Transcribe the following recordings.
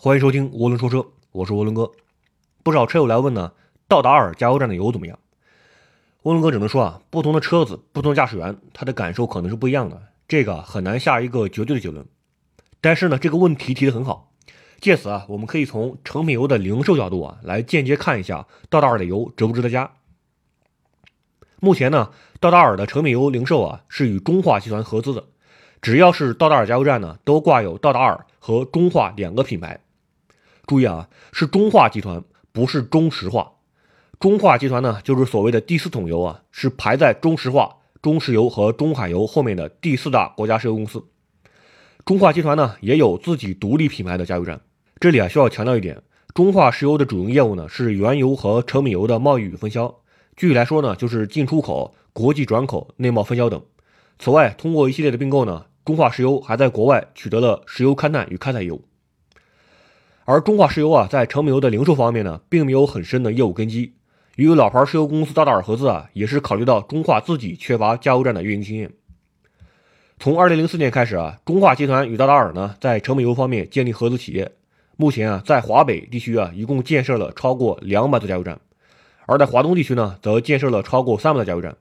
欢迎收听涡轮说车，我是涡轮哥。不少车友来问呢，道达尔加油站的油怎么样？涡轮哥只能说啊，不同的车子、不同驾驶员，他的感受可能是不一样的，这个很难下一个绝对的结论。但是呢，这个问题提得很好，借此啊，我们可以从成品油的零售角度啊，来间接看一下道达尔的油值不值得加。目前呢，道达尔的成品油零售啊，是与中化集团合资的，只要是道达尔加油站呢，都挂有道达尔和中化两个品牌。注意啊，是中化集团，不是中石化。中化集团呢，就是所谓的第四桶油啊，是排在中石化、中石油和中海油后面的第四大国家石油公司。中化集团呢，也有自己独立品牌的加油站。这里啊，需要强调一点，中化石油的主营业务呢，是原油和成品油的贸易与分销。具体来说呢，就是进出口、国际转口、内贸分销等。此外，通过一系列的并购呢，中化石油还在国外取得了石油勘探与开采业务。而中化石油啊，在成品油的零售方面呢，并没有很深的业务根基。与老牌石油公司道达尔合资啊，也是考虑到中化自己缺乏加油站的运营经验。从二零零四年开始啊，中化集团与道达尔呢，在成品油方面建立合资企业。目前啊，在华北地区啊，一共建设了超过两百座加油站；而在华东地区呢，则建设了超过三百座加油站。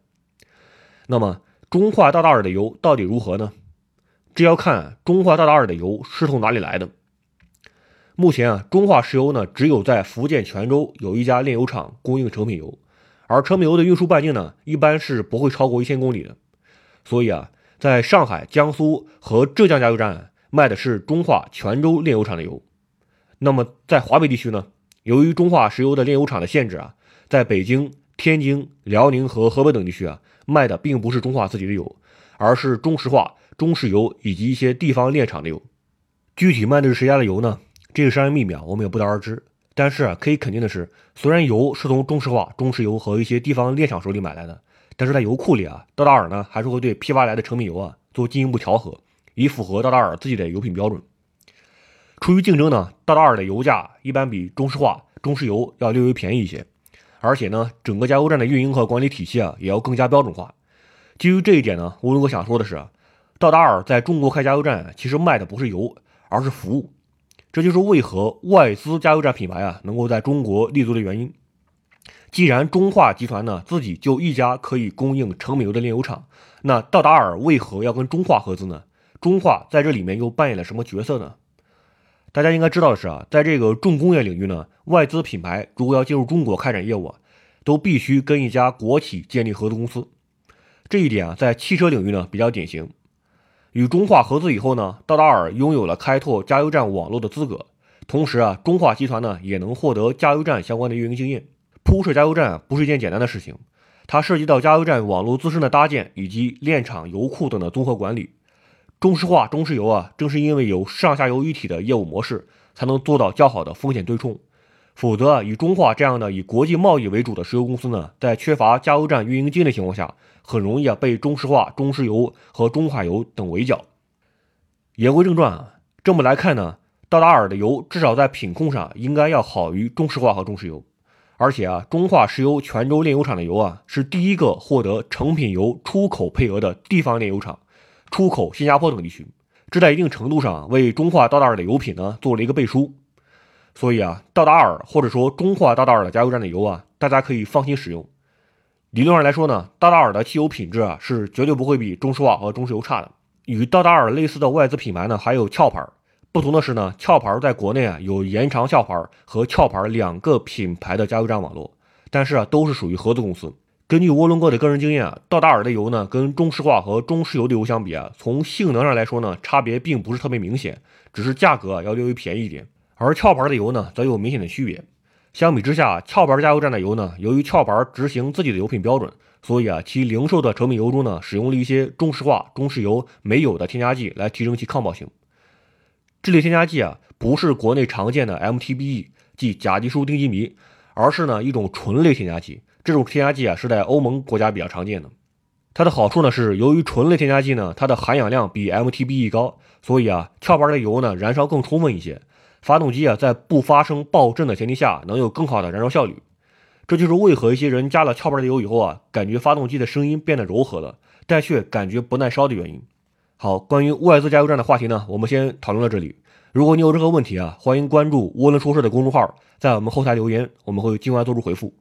那么，中化道达尔的油到底如何呢？这要看中化道达尔的油是从哪里来的。目前啊，中化石油呢，只有在福建泉州有一家炼油厂供应成品油，而成品油的运输半径呢，一般是不会超过一千公里的。所以啊，在上海、江苏和浙江加油站卖的是中化泉州炼油厂的油。那么在华北地区呢，由于中化石油的炼油厂的限制啊，在北京、天津、辽宁和河北等地区啊，卖的并不是中化自己的油，而是中石化、中石油以及一些地方炼厂的油。具体卖的是谁家的油呢？这个商业秘密啊，我们也不得而知。但是，可以肯定的是，虽然油是从中石化、中石油和一些地方炼厂手里买来的，但是在油库里啊，道达尔呢还是会对批发来的成品油啊做进一步调和，以符合道达尔自己的油品标准。出于竞争呢，道达尔的油价一般比中石化、中石油要略微便宜一些，而且呢，整个加油站的运营和管理体系啊也要更加标准化。基于这一点呢，吴龙哥想说的是，道达尔在中国开加油站其实卖的不是油，而是服务。这就是为何外资加油站品牌啊能够在中国立足的原因。既然中化集团呢自己就一家可以供应成品油的炼油厂，那道达尔为何要跟中化合资呢？中化在这里面又扮演了什么角色呢？大家应该知道的是啊，在这个重工业领域呢，外资品牌如果要进入中国开展业务啊，都必须跟一家国企建立合资公司。这一点啊，在汽车领域呢比较典型。与中化合资以后呢，道达尔拥有了开拓加油站网络的资格，同时啊，中化集团呢也能获得加油站相关的运营经验。铺设加油站不是一件简单的事情，它涉及到加油站网络自身的搭建以及炼厂、油库等的综合管理。中石化、中石油啊，正是因为有上下游一体的业务模式，才能做到较好的风险对冲。否则啊，以中化这样的以国际贸易为主的石油公司呢，在缺乏加油站运营经的情况下，很容易啊被中石化、中石油和中海油等围剿。言归正传啊，这么来看呢，道达尔的油至少在品控上应该要好于中石化和中石油。而且啊，中化石油泉州炼油厂的油啊，是第一个获得成品油出口配额的地方炼油厂，出口新加坡等地区，这在一定程度上为中化道达尔的油品呢做了一个背书。所以啊，道达尔或者说中化道达尔的加油站的油啊，大家可以放心使用。理论上来说呢，道达尔的汽油品质啊是绝对不会比中石化和中石油差的。与道达尔类似的外资品牌呢，还有壳牌。不同的是呢，壳牌在国内啊有延长壳牌和壳牌两个品牌的加油站网络，但是啊都是属于合资公司。根据涡轮哥的个人经验啊，道达尔的油呢跟中石化和中石油的油相比啊，从性能上来说呢，差别并不是特别明显，只是价格要略微便宜一点。而壳牌的油呢，则有明显的区别。相比之下，壳牌加油站的油呢，由于壳牌执行自己的油品标准，所以啊，其零售的成品油中呢，使用了一些中石化、中石油没有的添加剂来提升其抗爆性。这类添加剂啊，不是国内常见的 MTBE，即甲基舒丁基醚，而是呢一种醇类添加剂。这种添加剂啊，是在欧盟国家比较常见的。它的好处呢是，由于醇类添加剂呢，它的含氧量比 MTBE 高，所以啊，壳牌的油呢，燃烧更充分一些。发动机啊，在不发生爆震的前提下，能有更好的燃烧效率。这就是为何一些人加了壳牌的油以后啊，感觉发动机的声音变得柔和了，但却感觉不耐烧的原因。好，关于外资加油站的话题呢，我们先讨论到这里。如果你有任何问题啊，欢迎关注“涡轮说事”的公众号，在我们后台留言，我们会尽快做出回复。